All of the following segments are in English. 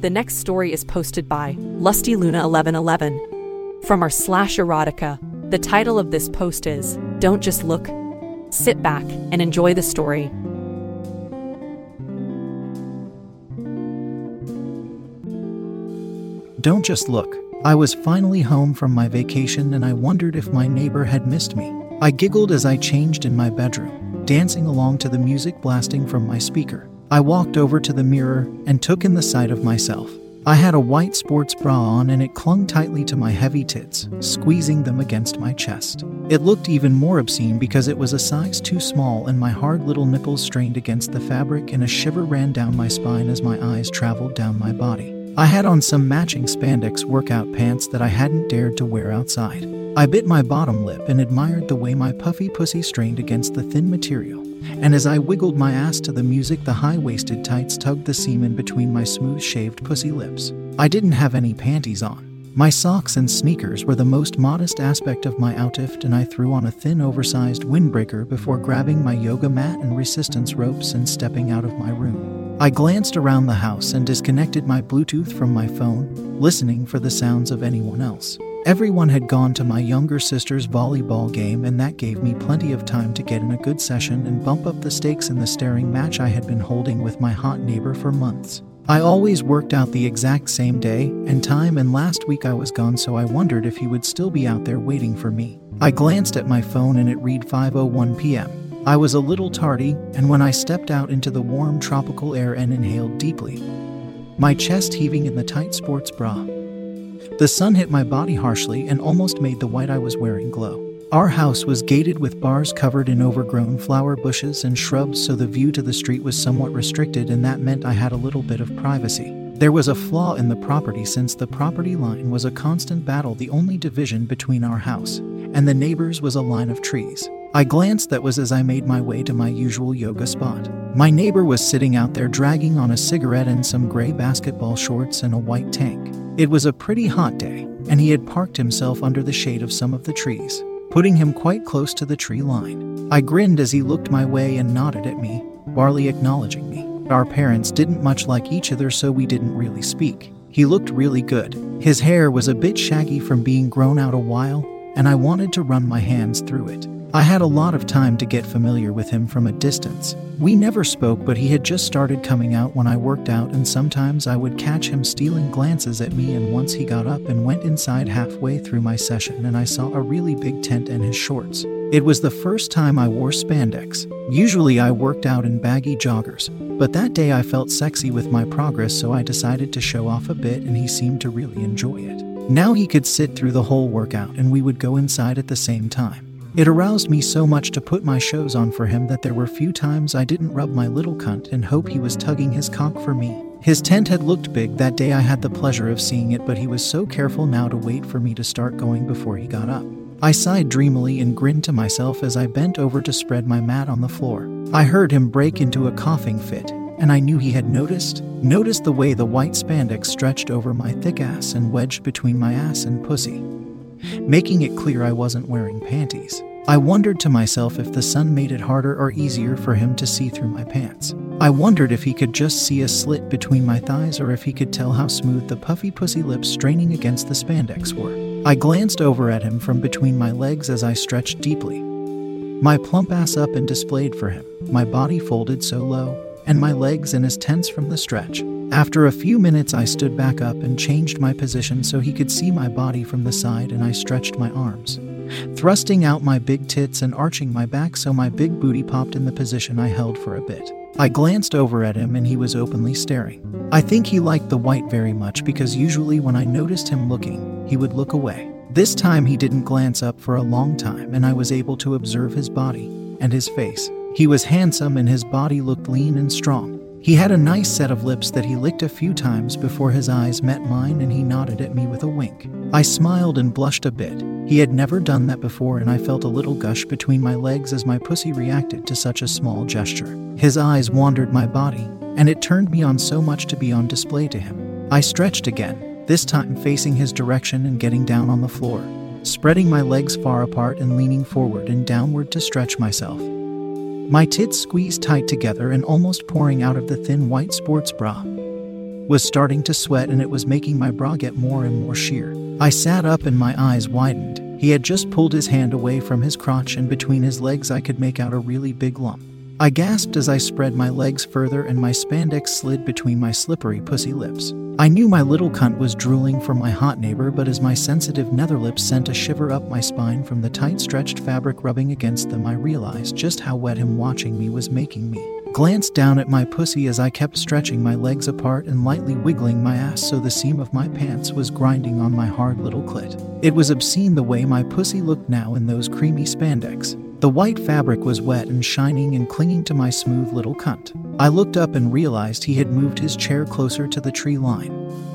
The next story is posted by Lusty Luna 1111 from our slash erotica. The title of this post is Don't Just Look. Sit back and enjoy the story. Don't just look. I was finally home from my vacation and I wondered if my neighbor had missed me. I giggled as I changed in my bedroom, dancing along to the music blasting from my speaker. I walked over to the mirror and took in the sight of myself. I had a white sports bra on and it clung tightly to my heavy tits, squeezing them against my chest. It looked even more obscene because it was a size too small and my hard little nipples strained against the fabric and a shiver ran down my spine as my eyes traveled down my body. I had on some matching spandex workout pants that I hadn't dared to wear outside. I bit my bottom lip and admired the way my puffy pussy strained against the thin material. And as I wiggled my ass to the music, the high waisted tights tugged the semen between my smooth shaved pussy lips. I didn't have any panties on. My socks and sneakers were the most modest aspect of my outfit, and I threw on a thin, oversized windbreaker before grabbing my yoga mat and resistance ropes and stepping out of my room. I glanced around the house and disconnected my Bluetooth from my phone, listening for the sounds of anyone else. Everyone had gone to my younger sister's volleyball game, and that gave me plenty of time to get in a good session and bump up the stakes in the staring match I had been holding with my hot neighbor for months. I always worked out the exact same day and time, and last week I was gone, so I wondered if he would still be out there waiting for me. I glanced at my phone and it read 5:01 p.m. I was a little tardy, and when I stepped out into the warm tropical air and inhaled deeply, my chest heaving in the tight sports bra, the sun hit my body harshly and almost made the white I was wearing glow. Our house was gated with bars covered in overgrown flower bushes and shrubs, so the view to the street was somewhat restricted, and that meant I had a little bit of privacy. There was a flaw in the property since the property line was a constant battle, the only division between our house and the neighbors was a line of trees. I glanced that was as I made my way to my usual yoga spot. My neighbor was sitting out there dragging on a cigarette in some gray basketball shorts and a white tank. It was a pretty hot day, and he had parked himself under the shade of some of the trees, putting him quite close to the tree line. I grinned as he looked my way and nodded at me, barely acknowledging me. Our parents didn't much like each other, so we didn't really speak. He looked really good. His hair was a bit shaggy from being grown out a while, and I wanted to run my hands through it. I had a lot of time to get familiar with him from a distance. We never spoke, but he had just started coming out when I worked out, and sometimes I would catch him stealing glances at me. And once he got up and went inside halfway through my session, and I saw a really big tent in his shorts. It was the first time I wore spandex. Usually I worked out in baggy joggers, but that day I felt sexy with my progress, so I decided to show off a bit, and he seemed to really enjoy it. Now he could sit through the whole workout, and we would go inside at the same time. It aroused me so much to put my shows on for him that there were few times I didn't rub my little cunt and hope he was tugging his cock for me. His tent had looked big that day I had the pleasure of seeing it, but he was so careful now to wait for me to start going before he got up. I sighed dreamily and grinned to myself as I bent over to spread my mat on the floor. I heard him break into a coughing fit, and I knew he had noticed. Noticed the way the white spandex stretched over my thick ass and wedged between my ass and pussy making it clear I wasn't wearing panties. I wondered to myself if the sun made it harder or easier for him to see through my pants. I wondered if he could just see a slit between my thighs or if he could tell how smooth the puffy pussy lips straining against the spandex were. I glanced over at him from between my legs as I stretched deeply. My plump ass up and displayed for him, my body folded so low, and my legs in as tense from the stretch. After a few minutes, I stood back up and changed my position so he could see my body from the side, and I stretched my arms, thrusting out my big tits and arching my back so my big booty popped in the position I held for a bit. I glanced over at him and he was openly staring. I think he liked the white very much because usually when I noticed him looking, he would look away. This time he didn't glance up for a long time and I was able to observe his body and his face. He was handsome and his body looked lean and strong. He had a nice set of lips that he licked a few times before his eyes met mine and he nodded at me with a wink. I smiled and blushed a bit. He had never done that before and I felt a little gush between my legs as my pussy reacted to such a small gesture. His eyes wandered my body, and it turned me on so much to be on display to him. I stretched again, this time facing his direction and getting down on the floor, spreading my legs far apart and leaning forward and downward to stretch myself. My tits squeezed tight together and almost pouring out of the thin white sports bra. Was starting to sweat and it was making my bra get more and more sheer. I sat up and my eyes widened. He had just pulled his hand away from his crotch and between his legs I could make out a really big lump. I gasped as I spread my legs further and my spandex slid between my slippery pussy lips. I knew my little cunt was drooling for my hot neighbor, but as my sensitive nether lips sent a shiver up my spine from the tight stretched fabric rubbing against them, I realized just how wet him watching me was making me. Glanced down at my pussy as I kept stretching my legs apart and lightly wiggling my ass so the seam of my pants was grinding on my hard little clit. It was obscene the way my pussy looked now in those creamy spandex. The white fabric was wet and shining and clinging to my smooth little cunt. I looked up and realized he had moved his chair closer to the tree line,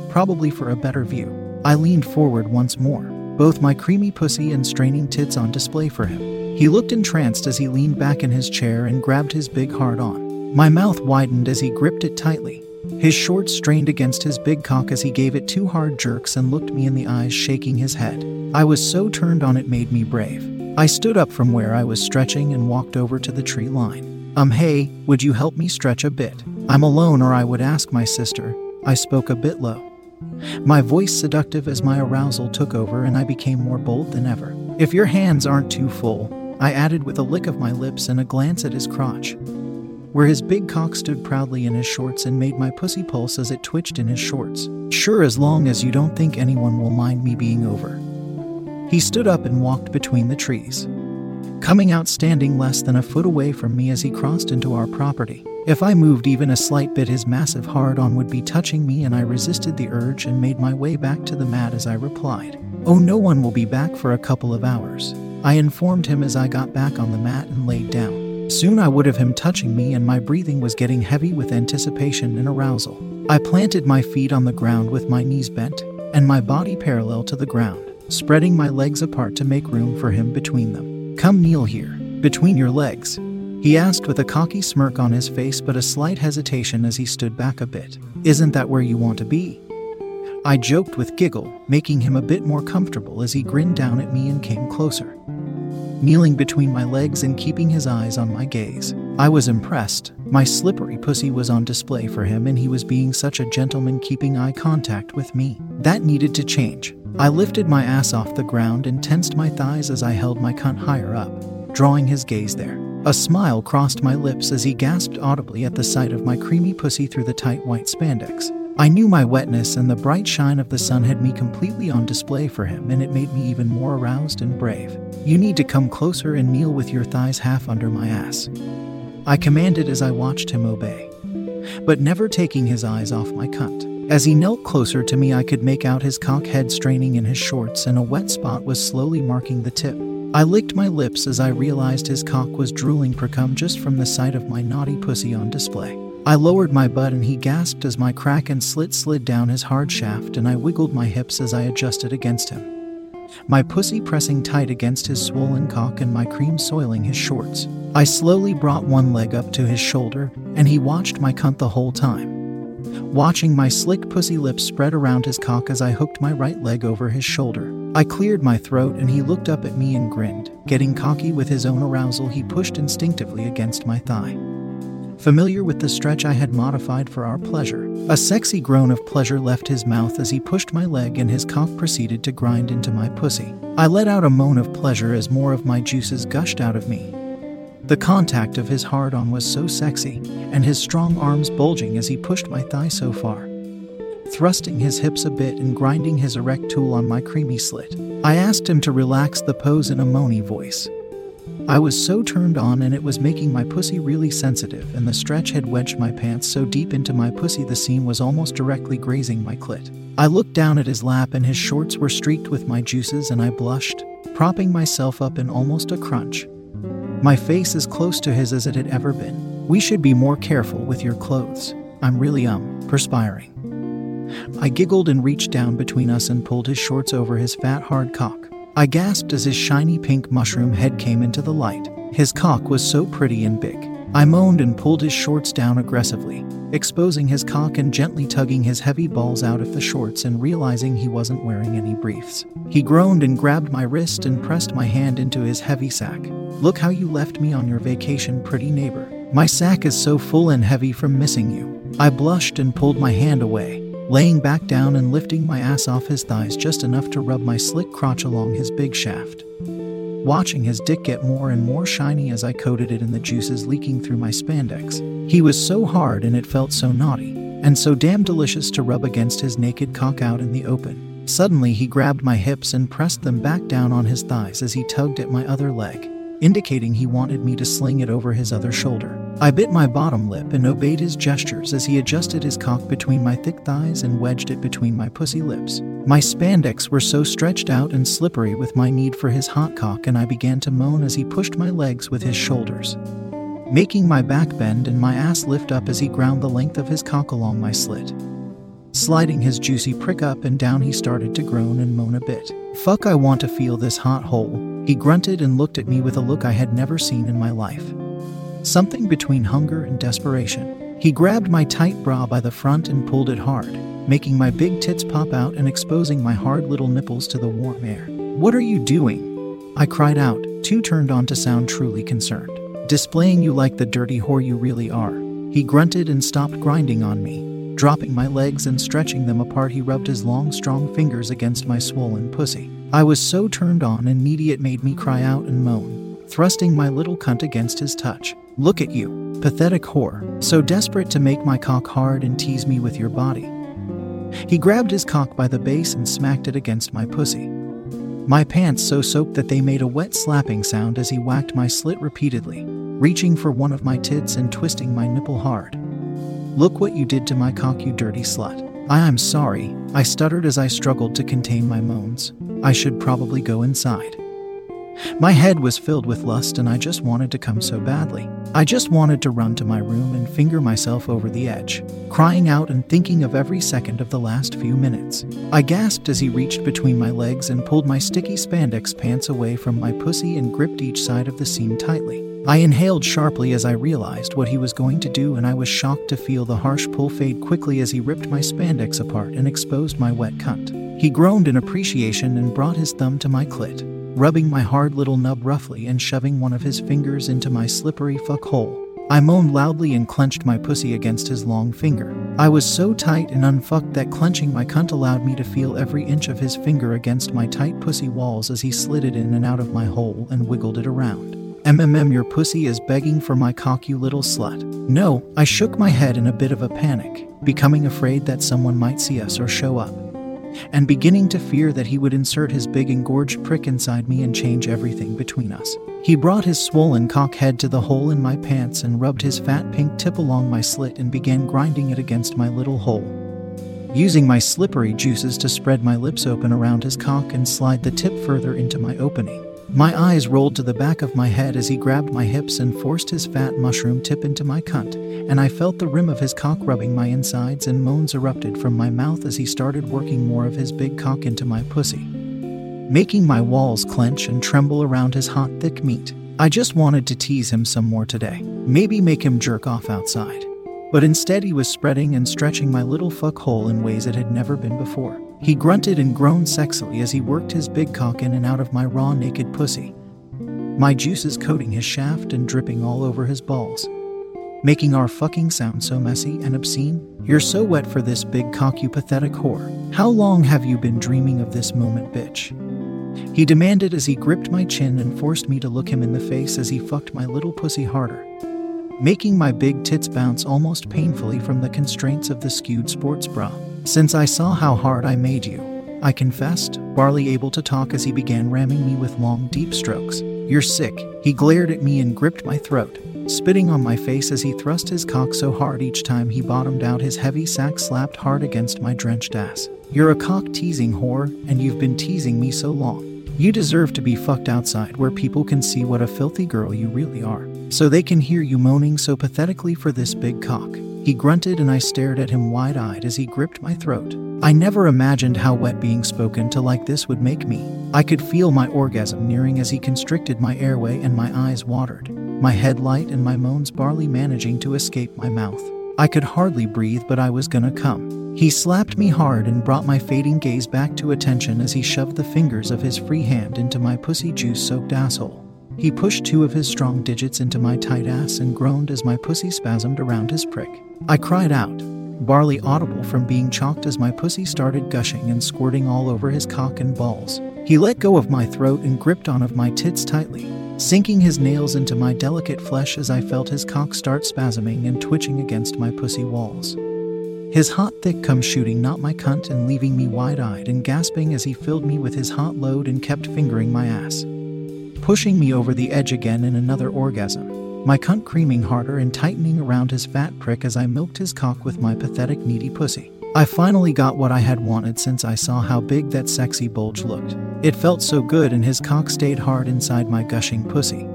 probably for a better view. I leaned forward once more, both my creamy pussy and straining tits on display for him. He looked entranced as he leaned back in his chair and grabbed his big hard on. My mouth widened as he gripped it tightly. His shorts strained against his big cock as he gave it two hard jerks and looked me in the eyes, shaking his head. I was so turned on it made me brave. I stood up from where I was stretching and walked over to the tree line. Um, hey, would you help me stretch a bit? I'm alone, or I would ask my sister. I spoke a bit low. My voice seductive as my arousal took over and I became more bold than ever. If your hands aren't too full, I added with a lick of my lips and a glance at his crotch, where his big cock stood proudly in his shorts and made my pussy pulse as it twitched in his shorts. Sure, as long as you don't think anyone will mind me being over. He stood up and walked between the trees, coming out standing less than a foot away from me as he crossed into our property. If I moved even a slight bit, his massive hard on would be touching me, and I resisted the urge and made my way back to the mat as I replied, Oh, no one will be back for a couple of hours. I informed him as I got back on the mat and laid down. Soon I would have him touching me, and my breathing was getting heavy with anticipation and arousal. I planted my feet on the ground with my knees bent and my body parallel to the ground spreading my legs apart to make room for him between them. Come kneel here, between your legs. He asked with a cocky smirk on his face but a slight hesitation as he stood back a bit. Isn't that where you want to be? I joked with giggle, making him a bit more comfortable as he grinned down at me and came closer. Kneeling between my legs and keeping his eyes on my gaze, I was impressed. My slippery pussy was on display for him, and he was being such a gentleman keeping eye contact with me. That needed to change. I lifted my ass off the ground and tensed my thighs as I held my cunt higher up, drawing his gaze there. A smile crossed my lips as he gasped audibly at the sight of my creamy pussy through the tight white spandex. I knew my wetness and the bright shine of the sun had me completely on display for him, and it made me even more aroused and brave. You need to come closer and kneel with your thighs half under my ass. I commanded as I watched him obey, but never taking his eyes off my cunt. As he knelt closer to me, I could make out his cock head straining in his shorts, and a wet spot was slowly marking the tip. I licked my lips as I realized his cock was drooling precum just from the sight of my naughty pussy on display. I lowered my butt and he gasped as my crack and slit slid down his hard shaft, and I wiggled my hips as I adjusted against him. My pussy pressing tight against his swollen cock and my cream soiling his shorts. I slowly brought one leg up to his shoulder, and he watched my cunt the whole time watching my slick pussy lips spread around his cock as I hooked my right leg over his shoulder. I cleared my throat and he looked up at me and grinned. Getting cocky with his own arousal, he pushed instinctively against my thigh. Familiar with the stretch I had modified for our pleasure, a sexy groan of pleasure left his mouth as he pushed my leg and his cock proceeded to grind into my pussy. I let out a moan of pleasure as more of my juices gushed out of me. The contact of his hard on was so sexy, and his strong arms bulging as he pushed my thigh so far. Thrusting his hips a bit and grinding his erect tool on my creamy slit, I asked him to relax the pose in a moany voice. I was so turned on and it was making my pussy really sensitive, and the stretch had wedged my pants so deep into my pussy the seam was almost directly grazing my clit. I looked down at his lap and his shorts were streaked with my juices and I blushed, propping myself up in almost a crunch. My face as close to his as it had ever been. We should be more careful with your clothes. I'm really, um, perspiring. I giggled and reached down between us and pulled his shorts over his fat, hard cock. I gasped as his shiny pink mushroom head came into the light. His cock was so pretty and big. I moaned and pulled his shorts down aggressively, exposing his cock and gently tugging his heavy balls out of the shorts and realizing he wasn't wearing any briefs. He groaned and grabbed my wrist and pressed my hand into his heavy sack. Look how you left me on your vacation, pretty neighbor. My sack is so full and heavy from missing you. I blushed and pulled my hand away laying back down and lifting my ass off his thighs just enough to rub my slick crotch along his big shaft. Watching his dick get more and more shiny as I coated it in the juices leaking through my spandex. He was so hard and it felt so naughty, and so damn delicious to rub against his naked cock out in the open. Suddenly, he grabbed my hips and pressed them back down on his thighs as he tugged at my other leg, indicating he wanted me to sling it over his other shoulder. I bit my bottom lip and obeyed his gestures as he adjusted his cock between my thick thighs and wedged it between my pussy lips. My spandex were so stretched out and slippery with my need for his hot cock, and I began to moan as he pushed my legs with his shoulders, making my back bend and my ass lift up as he ground the length of his cock along my slit. Sliding his juicy prick up and down, he started to groan and moan a bit. Fuck, I want to feel this hot hole. He grunted and looked at me with a look I had never seen in my life something between hunger and desperation. He grabbed my tight bra by the front and pulled it hard, making my big tits pop out and exposing my hard little nipples to the warm air. What are you doing? I cried out, too turned on to sound truly concerned. Displaying you like the dirty whore you really are. He grunted and stopped grinding on me. Dropping my legs and stretching them apart, he rubbed his long, strong fingers against my swollen pussy. I was so turned on and needy it made me cry out and moan, thrusting my little cunt against his touch. Look at you, pathetic whore, so desperate to make my cock hard and tease me with your body. He grabbed his cock by the base and smacked it against my pussy. My pants so soaked that they made a wet slapping sound as he whacked my slit repeatedly, reaching for one of my tits and twisting my nipple hard. Look what you did to my cock, you dirty slut. I am sorry, I stuttered as I struggled to contain my moans. I should probably go inside. My head was filled with lust and I just wanted to come so badly. I just wanted to run to my room and finger myself over the edge, crying out and thinking of every second of the last few minutes. I gasped as he reached between my legs and pulled my sticky spandex pants away from my pussy and gripped each side of the seam tightly. I inhaled sharply as I realized what he was going to do, and I was shocked to feel the harsh pull fade quickly as he ripped my spandex apart and exposed my wet cunt. He groaned in appreciation and brought his thumb to my clit rubbing my hard little nub roughly and shoving one of his fingers into my slippery fuck hole. I moaned loudly and clenched my pussy against his long finger. I was so tight and unfucked that clenching my cunt allowed me to feel every inch of his finger against my tight pussy walls as he slid it in and out of my hole and wiggled it around. MMM, your pussy is begging for my cock, you little slut. No, I shook my head in a bit of a panic, becoming afraid that someone might see us or show up and beginning to fear that he would insert his big engorged prick inside me and change everything between us. He brought his swollen cock head to the hole in my pants and rubbed his fat pink tip along my slit and began grinding it against my little hole. Using my slippery juices to spread my lips open around his cock and slide the tip further into my opening. My eyes rolled to the back of my head as he grabbed my hips and forced his fat mushroom tip into my cunt, and I felt the rim of his cock rubbing my insides, and moans erupted from my mouth as he started working more of his big cock into my pussy, making my walls clench and tremble around his hot, thick meat. I just wanted to tease him some more today, maybe make him jerk off outside. But instead, he was spreading and stretching my little fuck hole in ways it had never been before. He grunted and groaned sexily as he worked his big cock in and out of my raw, naked pussy, my juices coating his shaft and dripping all over his balls, making our fucking sound so messy and obscene. You're so wet for this big cock, you pathetic whore. How long have you been dreaming of this moment, bitch? He demanded as he gripped my chin and forced me to look him in the face as he fucked my little pussy harder, making my big tits bounce almost painfully from the constraints of the skewed sports bra. Since I saw how hard I made you, I confessed, barely able to talk as he began ramming me with long, deep strokes. You're sick. He glared at me and gripped my throat, spitting on my face as he thrust his cock so hard each time he bottomed out his heavy sack slapped hard against my drenched ass. You're a cock teasing whore, and you've been teasing me so long. You deserve to be fucked outside where people can see what a filthy girl you really are, so they can hear you moaning so pathetically for this big cock. He grunted, and I stared at him wide eyed as he gripped my throat. I never imagined how wet being spoken to like this would make me. I could feel my orgasm nearing as he constricted my airway, and my eyes watered, my head light, and my moans barely managing to escape my mouth. I could hardly breathe, but I was gonna come. He slapped me hard and brought my fading gaze back to attention as he shoved the fingers of his free hand into my pussy juice soaked asshole. He pushed two of his strong digits into my tight ass and groaned as my pussy spasmed around his prick. I cried out, barely audible from being chalked as my pussy started gushing and squirting all over his cock and balls. He let go of my throat and gripped on of my tits tightly, sinking his nails into my delicate flesh as I felt his cock start spasming and twitching against my pussy walls. His hot thick cum shooting not my cunt and leaving me wide eyed and gasping as he filled me with his hot load and kept fingering my ass, pushing me over the edge again in another orgasm. My cunt creaming harder and tightening around his fat prick as I milked his cock with my pathetic needy pussy. I finally got what I had wanted since I saw how big that sexy bulge looked. It felt so good, and his cock stayed hard inside my gushing pussy.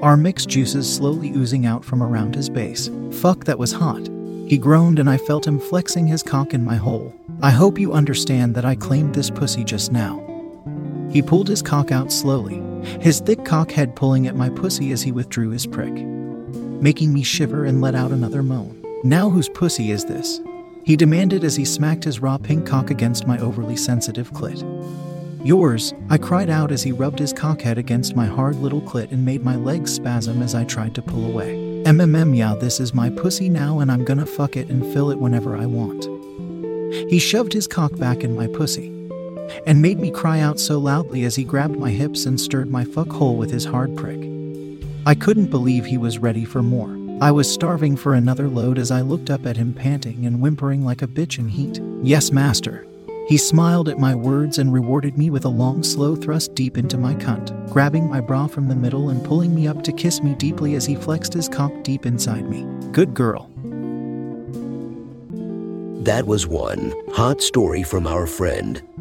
Our mixed juices slowly oozing out from around his base. Fuck, that was hot. He groaned, and I felt him flexing his cock in my hole. I hope you understand that I claimed this pussy just now. He pulled his cock out slowly, his thick cock head pulling at my pussy as he withdrew his prick, making me shiver and let out another moan. Now, whose pussy is this? He demanded as he smacked his raw pink cock against my overly sensitive clit. Yours, I cried out as he rubbed his cockhead against my hard little clit and made my legs spasm as I tried to pull away. MMM, yeah, this is my pussy now, and I'm gonna fuck it and fill it whenever I want. He shoved his cock back in my pussy and made me cry out so loudly as he grabbed my hips and stirred my fuck hole with his hard prick. I couldn't believe he was ready for more. I was starving for another load as I looked up at him panting and whimpering like a bitch in heat. Yes, master. He smiled at my words and rewarded me with a long, slow thrust deep into my cunt, grabbing my bra from the middle and pulling me up to kiss me deeply as he flexed his cock deep inside me. Good girl. That was one hot story from our friend.